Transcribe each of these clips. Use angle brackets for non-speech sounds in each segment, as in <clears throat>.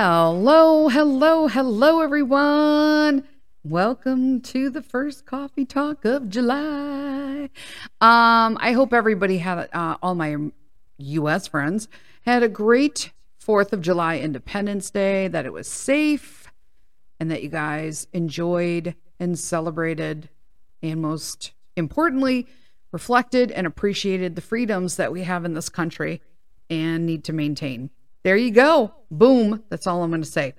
Hello, hello, hello, everyone. Welcome to the first coffee talk of July. Um, I hope everybody had uh, all my U.S. friends had a great Fourth of July Independence Day. That it was safe, and that you guys enjoyed and celebrated, and most importantly, reflected and appreciated the freedoms that we have in this country and need to maintain. There you go. Boom. That's all I'm going to say.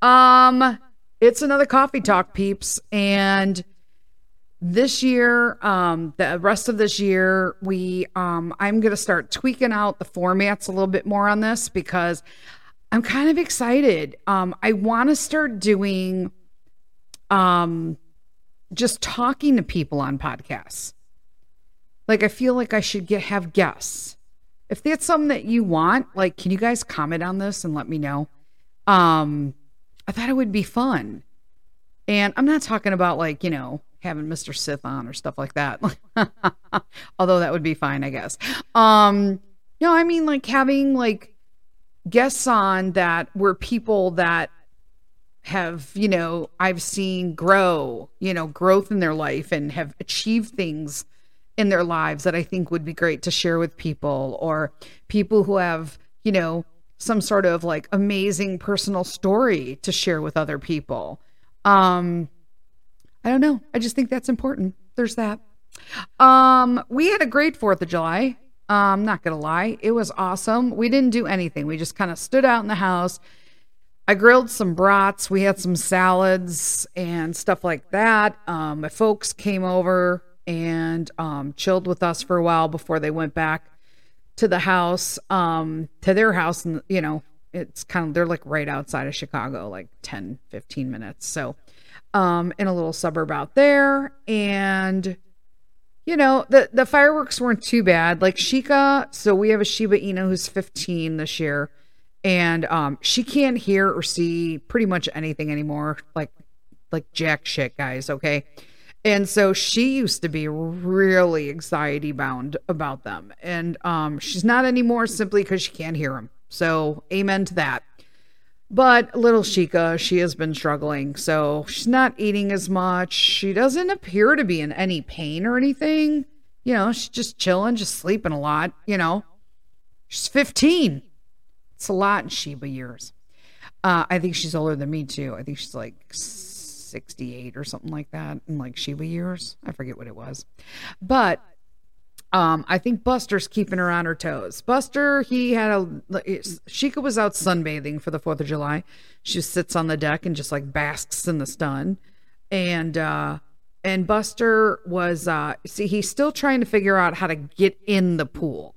Um, it's another coffee talk, peeps. And this year, um, the rest of this year, we, um, I'm going to start tweaking out the formats a little bit more on this because I'm kind of excited. Um, I want to start doing, um, just talking to people on podcasts. Like I feel like I should get have guests if that's something that you want, like, can you guys comment on this and let me know? Um, I thought it would be fun. And I'm not talking about like, you know, having Mr. Sith on or stuff like that. <laughs> Although that would be fine, I guess. Um, no, I mean like having like guests on that were people that have, you know, I've seen grow, you know, growth in their life and have achieved things in their lives that I think would be great to share with people, or people who have, you know, some sort of like amazing personal story to share with other people. Um, I don't know. I just think that's important. There's that. Um, we had a great Fourth of July. Um, not gonna lie, it was awesome. We didn't do anything. We just kind of stood out in the house. I grilled some brats. We had some salads and stuff like that. Um, my folks came over and um, chilled with us for a while before they went back to the house, um, to their house. And, you know, it's kind of, they're like right outside of Chicago, like 10, 15 minutes. So, um, in a little suburb out there. And, you know, the, the fireworks weren't too bad. Like Shika, so we have a Shiba Inu who's 15 this year. And um, she can't hear or see pretty much anything anymore. Like, like jack shit, guys. Okay. And so she used to be really anxiety bound about them. And um, she's not anymore simply because she can't hear them. So, amen to that. But little Shika, she has been struggling. So, she's not eating as much. She doesn't appear to be in any pain or anything. You know, she's just chilling, just sleeping a lot. You know, she's 15. It's a lot in Shiba years. Uh, I think she's older than me, too. I think she's like 68 or something like that in like Shiba years. I forget what it was. But um, I think Buster's keeping her on her toes. Buster, he had a Shika was out sunbathing for the 4th of July. She sits on the deck and just like basks in the sun. And uh and Buster was uh see he's still trying to figure out how to get in the pool.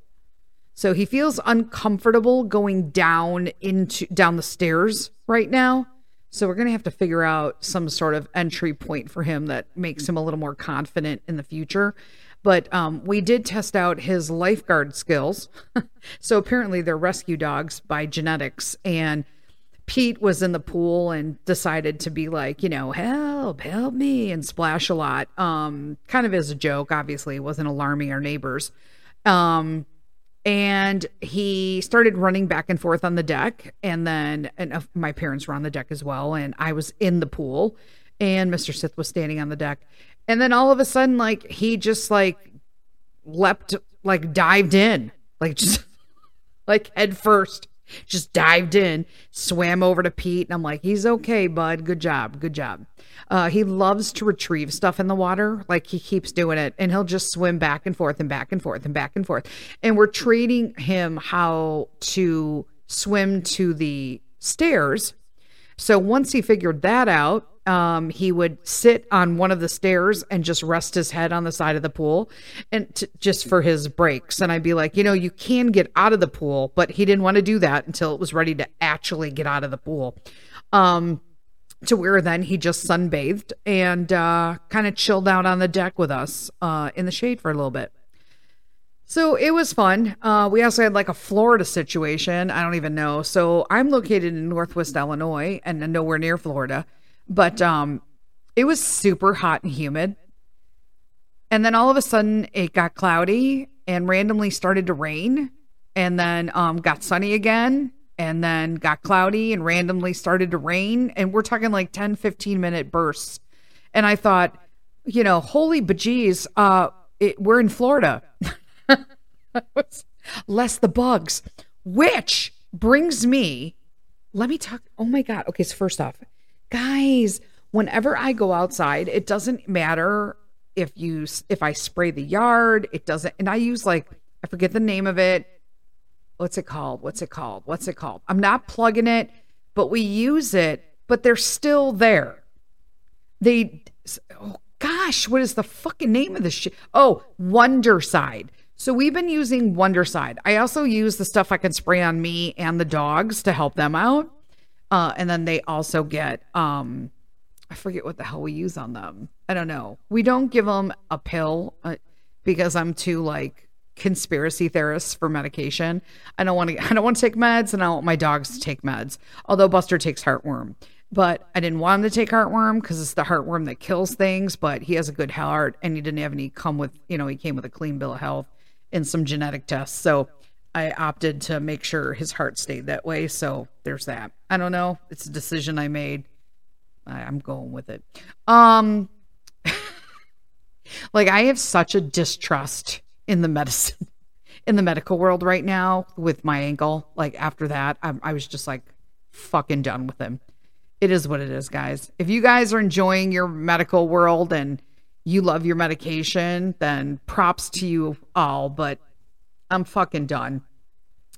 So he feels uncomfortable going down into down the stairs right now. So we're going to have to figure out some sort of entry point for him that makes him a little more confident in the future. But um, we did test out his lifeguard skills. <laughs> so apparently they're rescue dogs by genetics. And Pete was in the pool and decided to be like, you know, help, help me, and splash a lot. Um, kind of as a joke, obviously, it wasn't alarming our neighbors. Um, and he started running back and forth on the deck. And then and uh, my parents were on the deck as well. And i was in the pool. And mr sith was standing on the deck. And then all of a sudden like he just like leapt like dived in. Like just <laughs> like head first just dived in swam over to pete and i'm like he's okay bud good job good job uh, he loves to retrieve stuff in the water. Like he keeps doing it and he'll just swim back and forth and back and forth and back and forth. And we're training him how to swim to the stairs. So once he figured that out, um, he would sit on one of the stairs and just rest his head on the side of the pool and t- just for his breaks. And I'd be like, you know, you can get out of the pool, but he didn't want to do that until it was ready to actually get out of the pool. Um, to where then he just sunbathed and uh, kind of chilled out on the deck with us uh, in the shade for a little bit. So it was fun. Uh, we also had like a Florida situation. I don't even know. So I'm located in Northwest Illinois and nowhere near Florida, but um, it was super hot and humid. And then all of a sudden it got cloudy and randomly started to rain and then um, got sunny again and then got cloudy and randomly started to rain. And we're talking like 10, 15 minute bursts. And I thought, you know, holy bejeez, uh, it, we're in Florida. <laughs> Less the bugs, which brings me, let me talk. Oh my God. Okay. So, first off, guys, whenever I go outside, it doesn't matter if you, if I spray the yard, it doesn't, and I use like, I forget the name of it. What's it called? What's it called? What's it called? I'm not plugging it, but we use it, but they're still there. They, oh gosh, what is the fucking name of this shit? Oh, Wondercide. So we've been using Wondercide. I also use the stuff I can spray on me and the dogs to help them out. Uh, and then they also get, um, I forget what the hell we use on them. I don't know. We don't give them a pill uh, because I'm too like conspiracy theorists for medication. I don't want to. <laughs> I don't want to take meds, and I want my dogs to take meds. Although Buster takes heartworm, but I didn't want him to take heartworm because it's the heartworm that kills things. But he has a good heart, and he didn't have any come with. You know, he came with a clean bill of health and some genetic tests. So I opted to make sure his heart stayed that way. So there's that. I don't know. It's a decision I made. I, I'm going with it. Um, <laughs> like I have such a distrust in the medicine <laughs> in the medical world right now with my ankle. Like after that, I, I was just like fucking done with him. It is what it is, guys. If you guys are enjoying your medical world and you love your medication, then props to you all. But I'm fucking done.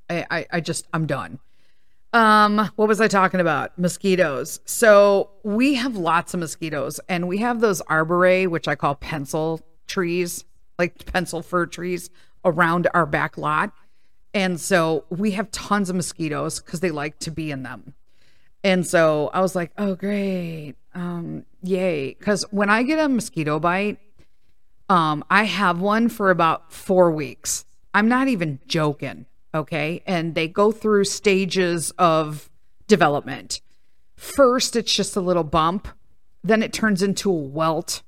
I, I, I just I'm done. Um, what was I talking about? Mosquitoes. So we have lots of mosquitoes, and we have those arborvitae, which I call pencil trees like pencil fir trees around our back lot. And so we have tons of mosquitoes because they like to be in them. And so I was like, oh, great. Um, yay. Because when I get a mosquito bite, um, I have one for about four weeks. I'm not even joking. Okay. And they go through stages of development. First, it's just a little bump, then it turns into a welt,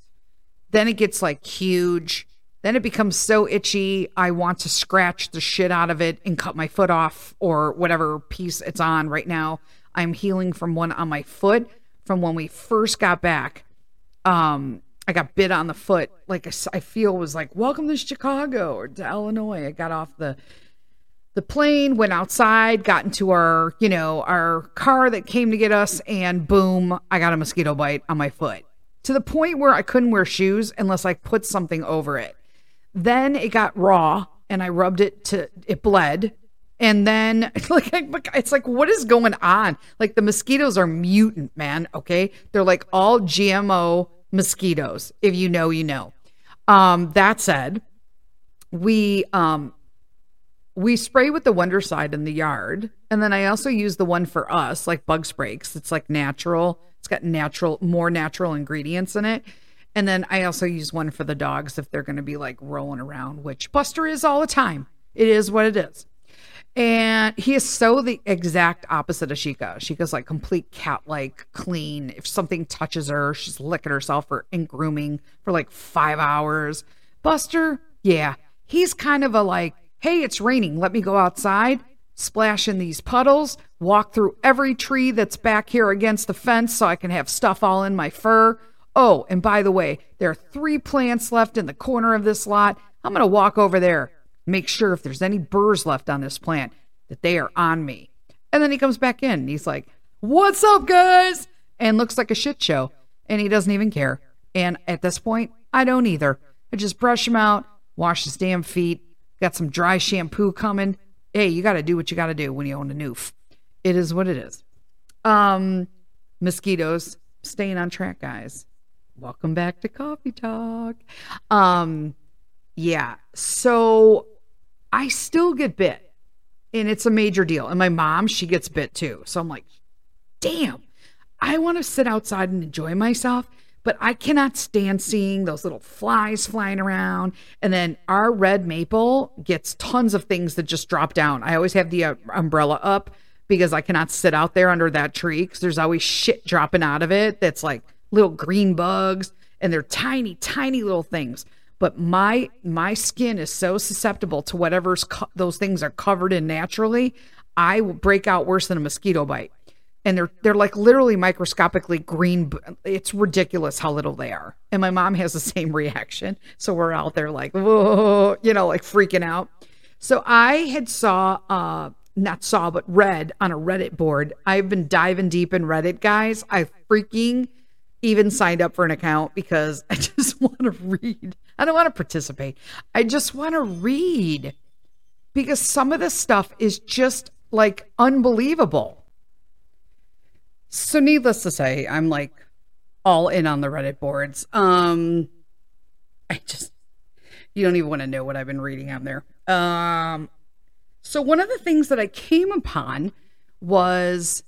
then it gets like huge. Then it becomes so itchy, I want to scratch the shit out of it and cut my foot off or whatever piece it's on right now. I'm healing from one on my foot from when we first got back. Um, I got bit on the foot. Like I feel was like, welcome to Chicago or to Illinois. I got off the the plane, went outside, got into our, you know, our car that came to get us, and boom, I got a mosquito bite on my foot. To the point where I couldn't wear shoes unless I put something over it. Then it got raw and I rubbed it to it bled. And then <laughs> like it's like what is going on? Like the mosquitoes are mutant, man, okay? They're like all GMO mosquitoes. If you know, you know. Um that said, we um we spray with the Wondercide in the yard and then i also use the one for us like bug spray it's like natural it's got natural more natural ingredients in it and then I also use one for the dogs if they're going to be like rolling around, which Buster is all the time. It is what it is. And he is so the exact opposite of Chica. Chica's like complete cat like clean. If something touches her, she's licking herself for in grooming for like five hours. Buster, yeah, he's kind of a like, hey, it's raining. Let me go outside, splash in these puddles, walk through every tree that's back here against the fence so I can have stuff all in my fur Oh, and by the way, there are three plants left in the corner of this lot. I'm going to walk over there, make sure if there's any burrs left on this plant that they are on me. And then he comes back in and he's like, What's up, guys? And looks like a shit show. And he doesn't even care. And at this point, I don't either. I just brush him out, wash his damn feet, got some dry shampoo coming. Hey, you got to do what you got to do when you own a Newf. It is what it is. Um, mosquitoes, staying on track, guys welcome back to coffee talk um yeah so i still get bit and it's a major deal. And my mom she gets bit too. So i'm like damn i want to sit outside and enjoy myself but i cannot stand seeing those little flies flying around. And then our red maple gets tons of things that just drop down. I always have the uh, umbrella up because i cannot sit out there under that tree because there's always shit dropping out of it that's like little green bugs and they're tiny tiny little things but my my skin is so susceptible to whatever's co- those things are covered in naturally I will break out worse than a mosquito bite. And they're they're like literally microscopically green. It's ridiculous how little they are. And my mom has the <laughs> same reaction. So we're out there like, whoa, you know, like freaking out. So I had saw uh not saw but read on a Reddit board. I've been diving deep in Reddit, guys. I freaking even signed up for an account because <laughs> I just want to read. I don't want to participate. I just want to read because some of this stuff is just like unbelievable. So needless to say, I'm like all in on the Reddit boards. Um I just you don't even want to know what I've been reading on there. Um so one of the things that I came upon was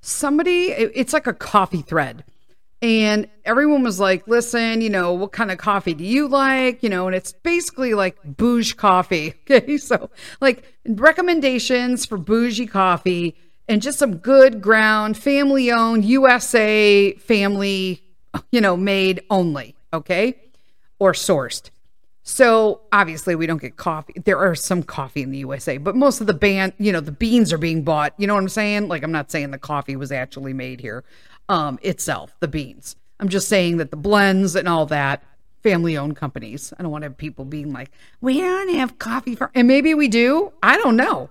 somebody it's like a coffee thread and everyone was like, listen, you know, what kind of coffee do you like? You know, and it's basically like bougie coffee. <laughs> Okay. So, like, recommendations for bougie coffee and just some good ground, family owned, USA family, you know, made only. Okay. Or sourced. So obviously we don't get coffee. There are some coffee in the USA, but most of the band, you know, the beans are being bought. You know what I'm saying? Like I'm not saying the coffee was actually made here um, itself, the beans. I'm just saying that the blends and all that, family owned companies. I don't want to have people being like, we don't have coffee for, and maybe we do. I don't know.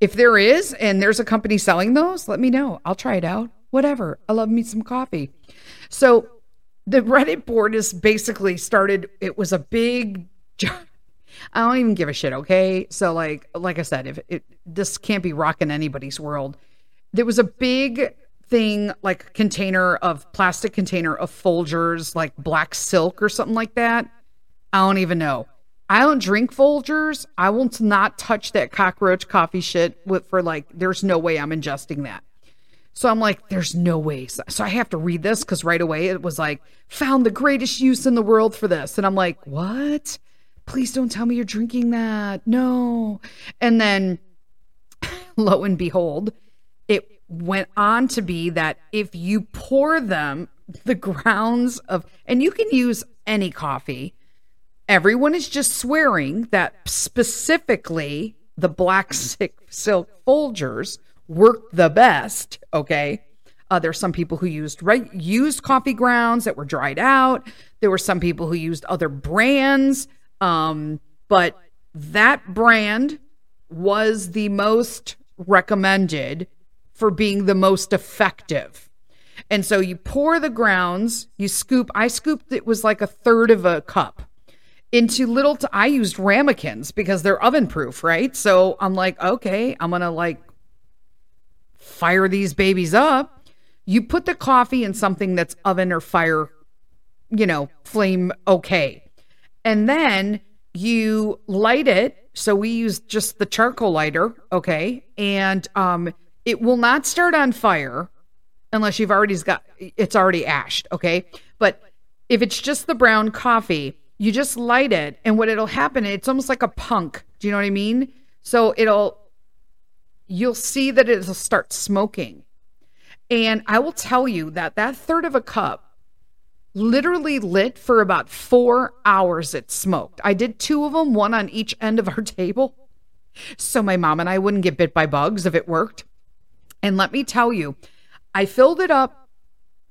If there is and there's a company selling those, let me know. I'll try it out. Whatever. I love me some coffee. So the Reddit board is basically started, it was a big, <laughs> I don't even give a shit. Okay. So like, like I said, if it, this can't be rocking anybody's world, there was a big thing like container of plastic container of Folgers, like black silk or something like that. I don't even know. I don't drink Folgers. I will not touch that cockroach coffee shit with, for like, there's no way I'm ingesting that. So I'm like, there's no way. So, so I have to read this because right away it was like, found the greatest use in the world for this. And I'm like, what? Please don't tell me you're drinking that. No. And then <laughs> lo and behold, it went on to be that if you pour them, the grounds of, and you can use any coffee, everyone is just swearing that specifically the black silk Folgers worked the best. Okay. Uh, there's some people who used right used coffee grounds that were dried out. There were some people who used other brands, um, but that brand was the most recommended for being the most effective. And so you pour the grounds, you scoop, I scooped it was like a third of a cup into little, t- I used ramekins because they're oven proof, right? So I'm like, okay, I'm going to like fire these babies up. You put the coffee in something that's oven or fire, you know, flame okay. And then you light it. So we use just the charcoal lighter, okay? And um it will not start on fire unless you've already got it's already ashed, okay? But if it's just the brown coffee, you just light it and what it'll happen it's almost like a punk. Do you know what I mean? So it'll you'll see that it'll start smoking. And I will tell you that that third of a cup literally lit for about 4 hours it smoked. I did two of them, one on each end of our <laughs> table. So my mom and I wouldn't get bit by bugs if it worked. And let me tell you, I filled it up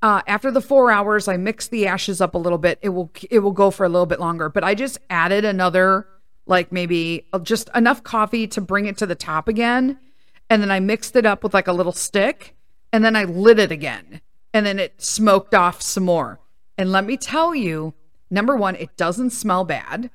uh, after the four hours. I mixed the ashes up a little bit. It will it will go for a little bit longer, but I just added another like maybe uh, just enough coffee to bring it to the top again, and then I mixed it up with like a little stick, and then I lit it again, and then it smoked off some more. And let me tell you, number one, it doesn't smell bad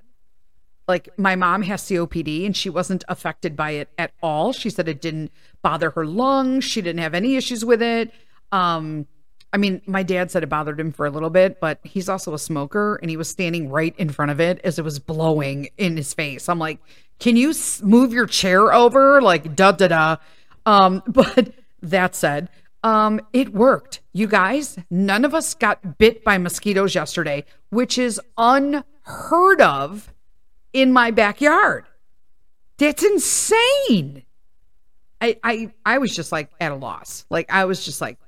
like my mom has COPD and she wasn't affected by it at all. She said it didn't bother her lungs. She didn't have any issues with it. Um, I mean, my dad said it bothered him for a little bit, but he's also a smoker and he was standing right in front of it as it was blowing in his face. I'm like, can you move your chair over? Like, da da da. Um, <laughs> but that said, um, it worked. You guys, none of us got bit by mosquitoes yesterday, which is unheard of in my backyard. That's insane. I I I was just like at a loss. Like I was just like,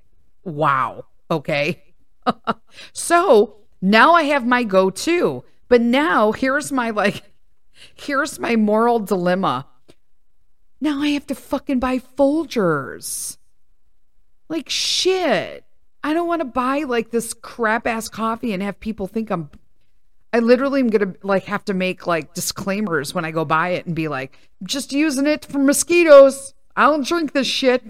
wow, okay. <laughs> so now I have my go-to. But now here's my like here's my moral dilemma. Now I have to fucking buy Folgers. Like shit. I don't want to buy like this crap ass coffee and have people think I'm I literally am gonna like have to make like disclaimers when I go buy it and be like, just using it for mosquitoes. I don't drink this shit.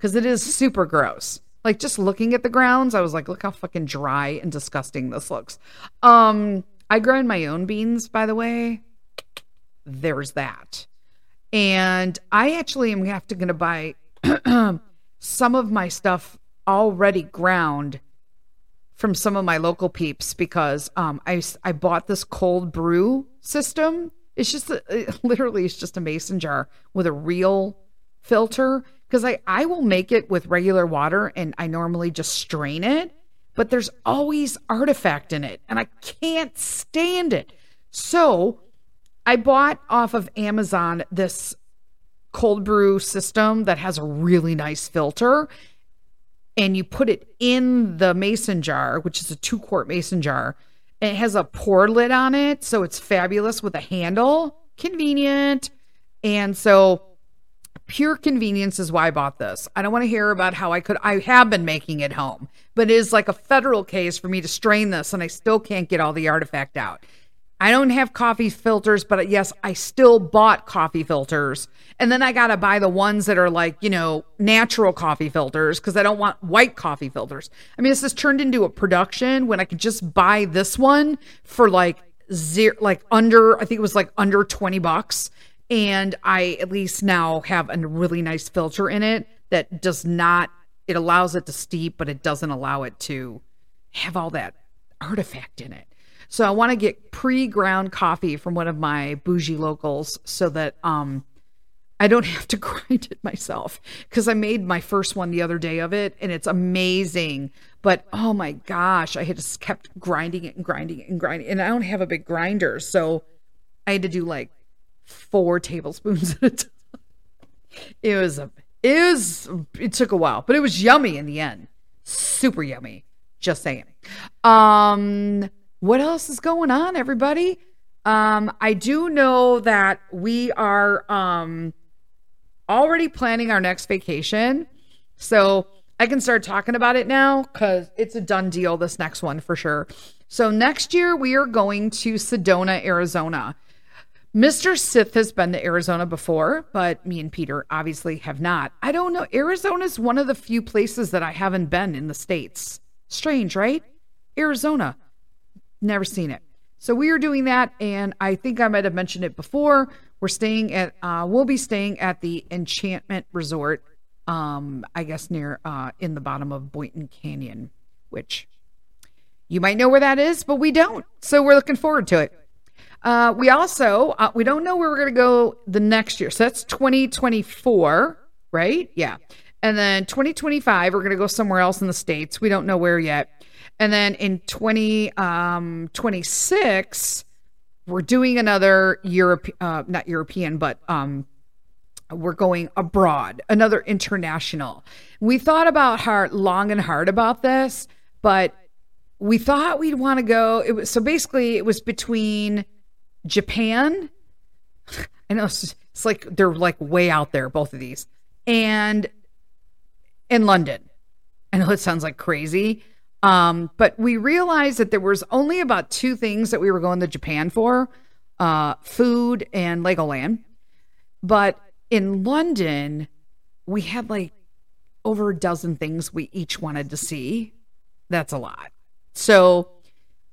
Cause it is super gross. Like just looking at the grounds, I was like, look how fucking dry and disgusting this looks. Um, I grind my own beans, by the way. There's that. And I actually am have to gonna buy <clears throat> some of my stuff already ground from some of my local peeps because um, I I bought this cold brew system. It's just a, <laughs> it, literally it's just a mason jar with a real filter because I I will make it with regular water and I normally just strain it, but there's always artifact in it and I can't stand it. So I bought off of Amazon this cold brew system that has a really nice filter and you put it in the mason jar, which is a two quart mason jar. It has a pour lid on it. So it's fabulous with a handle, convenient. And so pure convenience is why I bought this. I don't want to hear about how I could, I have been making it home, but it is like a federal case for me to strain this and I still can't get all the artifact out. I don't have coffee filters, but yes, I still bought coffee filters. And then I got to buy the ones that are like, you know, natural coffee filters because I don't want white coffee filters. I mean, this has turned into a production when I could just buy this one for like zero, like under, I think it was like under 20 bucks. And I at least now have a really nice filter in it that does not, it allows it to steep, but it doesn't allow it to have all that artifact in it. So I want to get pre-ground coffee from one of my bougie locals so that um I don't <laughs> have to grind it myself because I made my first one the other day of it and it's amazing. But oh my gosh, I had just kept grinding it and grinding it and grinding, and I don't have a big grinder, so I had to do like four tablespoons at a <laughs> time. It was a it was it took a while, but it was yummy in the end. Super yummy. Just saying. Um what else is going on, everybody? Um, I do know that we are um, already planning our next vacation. So I can start talking about it now because it's a done deal, this next one for sure. So next year, we are going to Sedona, Arizona. Mr. Sith has been to Arizona before, but me and Peter obviously have not. I don't know. Arizona is one of the few places that I haven't been in the States. Strange, right? Arizona. Never seen it. So we are doing that, and I think I might have mentioned it before. We're staying at, uh, we'll be staying at the Enchantment Resort, um, I guess near, uh, in the bottom of Boynton Canyon, which you might know where that is, but we don't. So we're looking forward to it. Uh, we also, uh, we don't know where we're going to go the next year. So that's 2024, right? Yeah. And then 2025, we're going to go somewhere else in the States. We don't know where yet. And then in 2026, um, we're doing another Europe, uh, not European, but um, we're going abroad, another international. We thought about hard, long and hard about this, but we thought we'd want to go. It was so basically it was between Japan. <laughs> I know it's, it's like they're like way out there, both of these, and in London. I know it sounds like crazy, um, but we realized that there was only about two things that we were going to Japan for uh, food and Legoland. But in London, we had like over a dozen things we each wanted to see. That's a lot. So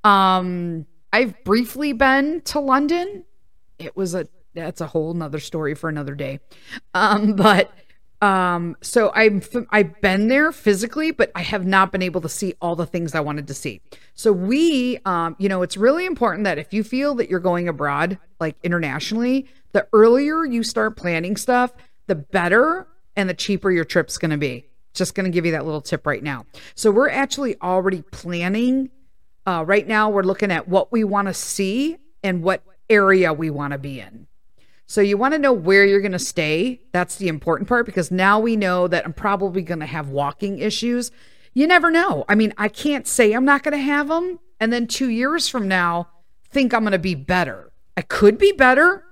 um, I've briefly been to London. It was a that's a whole nother story for another day. Um, but um, so I'm I've been there physically, but I have not been able to see all the things I wanted to see. So we, um, you know, it's really important that if you feel that you're going abroad, like internationally, the earlier you start planning stuff, the better and the cheaper your trip's going to be. Just going to give you that little tip right now. So we're actually already planning. Uh, right now, we're looking at what we want to see and what area we want to be in. So you want to know where you're going to stay. That's the important part because now we know that I'm probably going to have walking issues. You never know. I mean, I can't say I'm not going to have them and then 2 years from now think I'm going to be better. I could be better.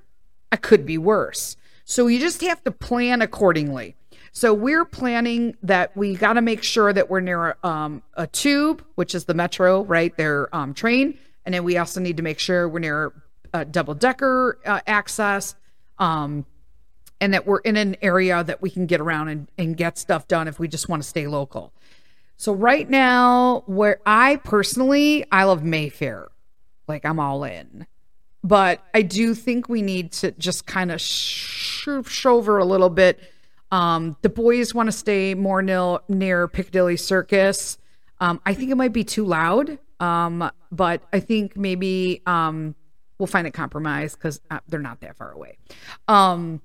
I could be worse. So you just have to plan accordingly. So we're planning that we got to make sure that we're near um, a tube, which is the metro, right? Their um, train, and then we also need to make sure we're near a double decker uh, access, um, and that we're in an area that we can get around and, and get stuff done if we just want to stay local. So right now, where I personally, I love Mayfair, like I'm all in. But I do think we need to just kind of sh- over a little bit um, the boys want to stay more nil, near Piccadilly Circus. Um, I think it might be too loud, um, but I think maybe um, we'll find a compromise because uh, they're not that far away. Um,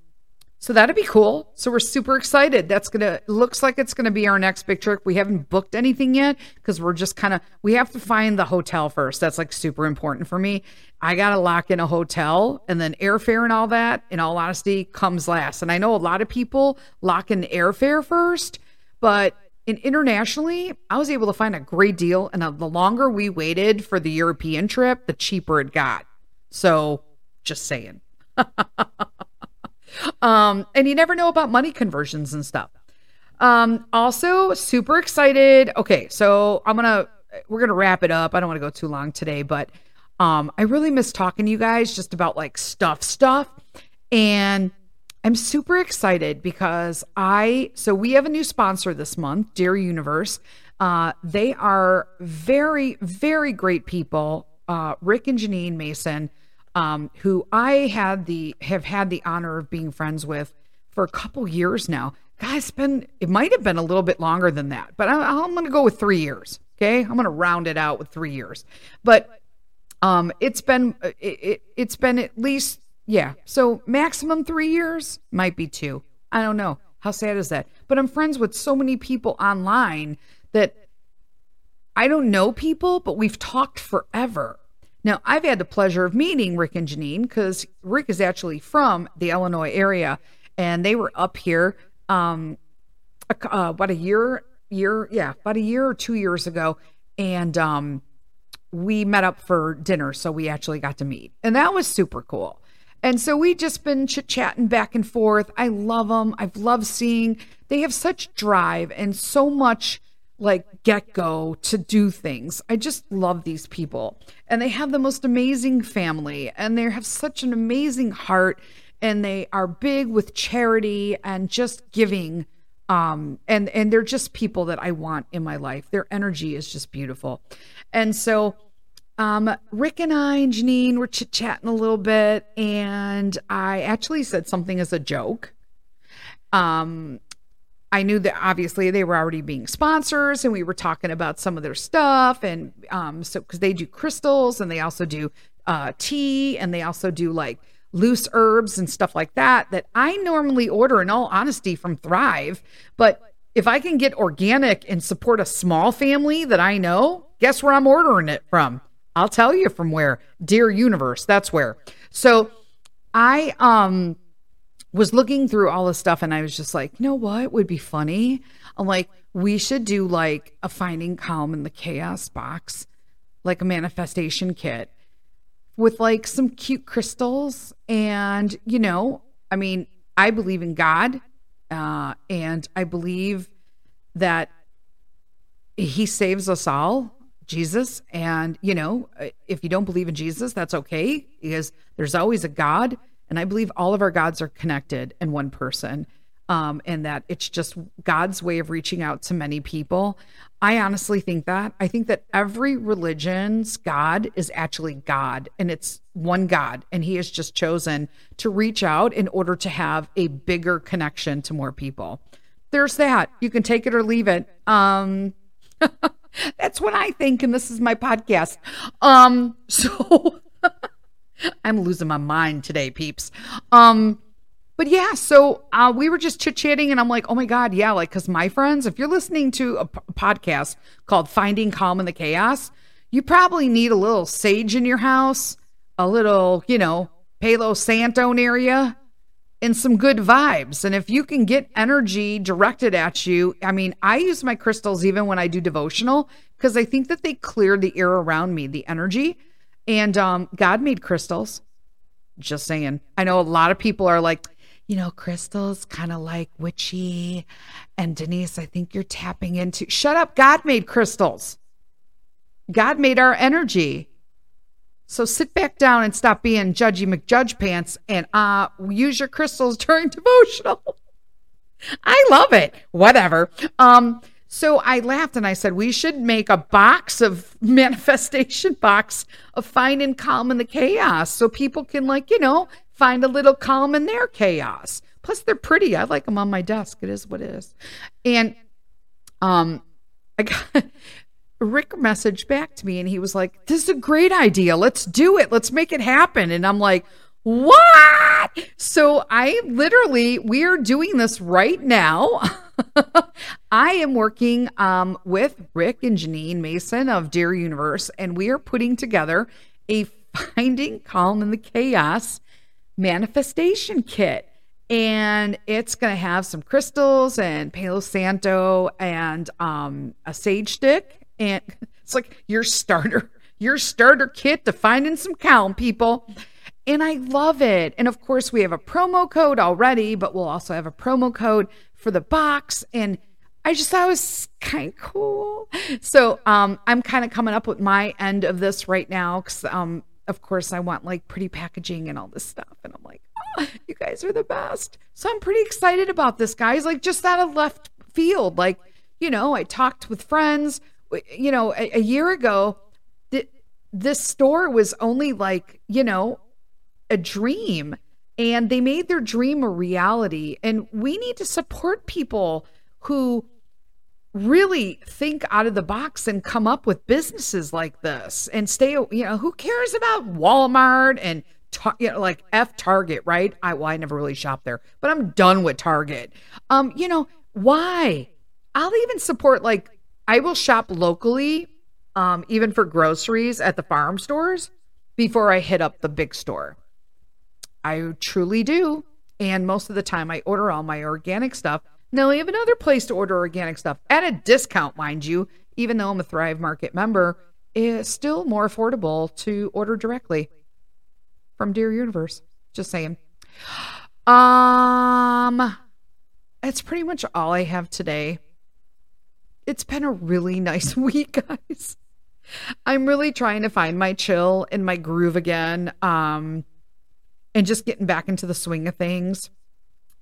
so that'd be cool. So we're super excited. That's gonna looks like it's gonna be our next big trip. We haven't booked anything yet because we're just kind of we have to find the hotel first. That's like super important for me. I gotta lock in a hotel and then airfare and all that, in all honesty, comes last. And I know a lot of people lock in airfare first, but in internationally, I was able to find a great deal. And the longer we waited for the European trip, the cheaper it got. So just saying. <laughs> Um, and you never know about money conversions and stuff. Um, also, super excited. Okay, so I'm gonna we're gonna wrap it up. I don't want to go too long today, but um, I really miss talking to you guys just about like stuff, stuff, and I'm super excited because I so we have a new sponsor this month, Dear Universe. Uh, they are very, very great people. Uh, Rick and Janine Mason um, who I had the have had the honor of being friends with for a couple years now. Guys, been it might have been a little bit longer than that, but I, I'm going to go with three years. Okay, I'm going to round it out with three years, but um, it's been it, it, it's been at least yeah. So maximum three years might be two. I don't know. How sad is that? But I'm friends with so many people online that I don't know people, but we've talked forever. Now, I've had the pleasure of meeting Rick and Janine because Rick is actually from the Illinois area, and they were up here um, uh, about a year, year, yeah, about a year or two years ago, and um, we met up for dinner, so we actually got to meet, and that was super cool. And so we just been chit chatting back and forth. I love them. I've loved seeing they have such drive and so much like get go to do things. I just love these people. And they have the most amazing family and they have such an amazing heart and they are big with charity and just giving um and and they're just people that I want in my life. Their energy is just beautiful. And so um, Rick and I and Janine were chit chatting a little bit, and I actually said something as a joke. Um, I knew that obviously they were already being sponsors and we were talking about some of their stuff. And um, so, because they do crystals and they also do uh, tea and they also do like loose herbs and stuff like that, that I normally order in all honesty from Thrive. But if I can get organic and support a small family that I know, guess where I'm ordering it from? I'll tell you from where. Dear Universe, that's where. So I, um, was looking through all this stuff and I was just like, you know what would be funny? I'm like, we should do like a finding calm in the chaos box, like a manifestation kit with like some cute crystals. And, you know, I mean, I believe in God uh, and I believe that he saves us all Jesus. And, you know, if you don't believe in Jesus, that's okay because there's always a God. And I believe all of our gods are connected in one person. Um, and that it's just God's way of reaching out to many people. I honestly think that. I think that every religion's God is actually God, and it's one God, and He has just chosen to reach out in order to have a bigger connection to more people. There's that. You can take it or leave it. Um, <laughs> that's what I think, and this is my podcast. Um, <laughs> so. <laughs> I'm losing my mind today, peeps. Um, but yeah, so uh, we were just chit chatting, and I'm like, oh my God, yeah, like, because my friends, if you're listening to a p- podcast called Finding Calm in the Chaos, you probably need a little sage in your house, a little, you know, Palo Santo area, and some good vibes. And if you can get energy directed at you, I mean, I use my crystals even when I do devotional because I think that they clear the air around me, the energy. And um, God made crystals. Just saying. I know a lot of people are like, you know, crystals kind of like witchy. And Denise, I think you're tapping into. Shut up. God made crystals. God made our energy. So sit back down and stop being judgy McJudge pants and uh use your crystals <laughs> during devotional. I love it. Whatever. Um so I laughed and I said, we should make a box of <laughs> manifestation box of finding calm in the chaos so people can, like, you know, find a little calm in their chaos. Plus, they're pretty. I like them on my desk. It is what it is. And um, I got <laughs> Rick messaged back to me and he was like, This is a great idea. Let's do it. Let's make it happen. And I'm like, What? So I literally, we are doing this right now. <laughs> I am working um, with Rick and Janine Mason of Dear Universe, and we are putting together a <laughs> Finding Calm in the Chaos manifestation kit. And it's going to have some crystals and Palo Santo and um, a sage stick. And <laughs> it's like your starter, your starter kit to finding some calm, people. And I love it. And of course, we have a promo code already, but we'll also have a promo code for the box. And I just thought it was kind of cool. So um, I'm kind of coming up with my end of this right now because, um, of course, I want like pretty packaging and all this stuff. And I'm like, oh, you guys are the best. So I'm pretty excited about this, guys. Like just out of left field. Like, you know, I talked with friends. You know, a, a year ago, th- this store was only like, you know, a dream and they made their dream a reality. And we need to support people who really think out of the box and come up with businesses like this and stay, you know, who cares about Walmart and you know, like F Target, right? I well, I never really shop there, but I'm done with Target. Um, you know, why? I'll even support like I will shop locally, um, even for groceries at the farm stores before I hit up the big store. I truly do. And most of the time, I order all my organic stuff. Now, we have another place to order organic stuff at a discount, mind you, even though I'm a Thrive Market member, it's still more affordable to order directly from Dear Universe. Just saying. Um, that's pretty much all I have today. It's been a really <laughs> nice week, guys. I'm really trying to find my chill and my groove again. Um, and just getting back into the swing of things.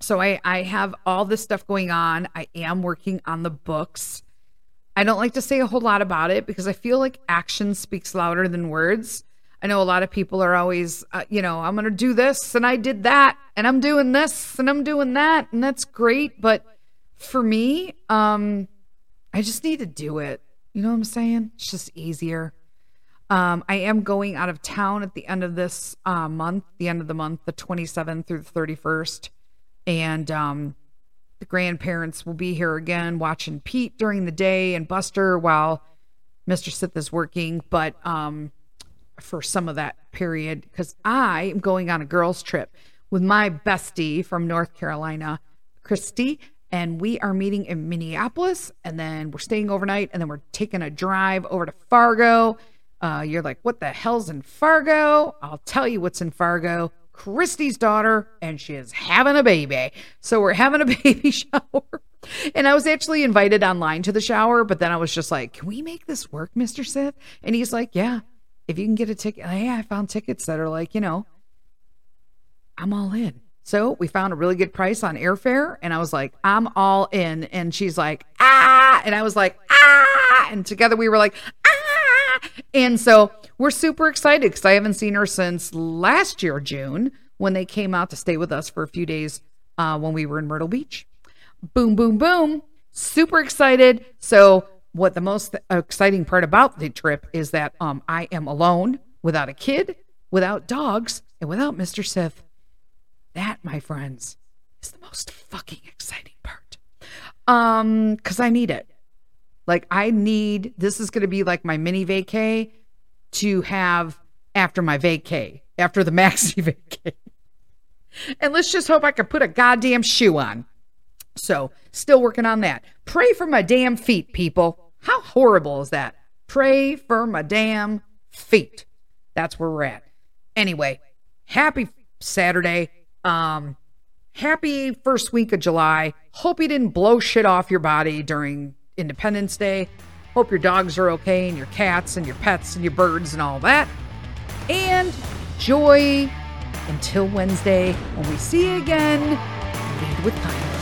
So I I have all this stuff going on. I am working on the books. I don't like to say a whole lot about it because I feel like action speaks louder than words. I know a lot of people are always, uh, you know, I'm going to do this and I did that and I'm doing this and I'm doing that and that's great, but for me, um I just need to do it. You know what I'm saying? It's just easier. Um, I am going out of town at the end of this uh, month, the end of the month, the 27th through the 31st. And um, the grandparents will be here again watching Pete during the day and Buster while Mr. Sith is working. But um, for some of that period, because I am going on a girls' trip with my bestie from North Carolina, Christy. And we are meeting in Minneapolis, and then we're staying overnight, and then we're taking a drive over to Fargo uh, you're like, what the hell's in Fargo? I'll tell you what's in Fargo. Christy's daughter, and she is having a baby. So we're having a <laughs> baby shower. And I was actually invited online to the shower, but then I was just like, can we make this work, Mr. Sith? And he's like, yeah, if you can get a ticket. Hey, I found tickets that are like, you know, I'm all in. So we found a really good price on airfare. And I was like, I'm all in. And she's like, ah. And I was like, ah. And together we were like, and so we're super excited because I haven't seen her since last year, June, when they came out to stay with us for a few days uh, when we were in Myrtle Beach. Boom, boom, boom. Super excited. So, what the most exciting part about the trip is that um, I am alone, without a kid, without dogs, and without Mr. Sith. That, my friends, is the most fucking exciting part. Um, because I need it. Like I need this is going to be like my mini vacay to have after my vacay, after the <laughs> maxi vacay. And let's just hope I can put a goddamn shoe on. So, still working on that. Pray for my damn feet, people. How horrible is that? Pray for my damn feet. That's where we're at. Anyway, happy Saturday. Um happy first week of July. Hope you didn't blow shit off your body during Independence Day. Hope your dogs are okay and your cats and your pets and your birds and all that. And joy until Wednesday when we see you again. Lead with kindness.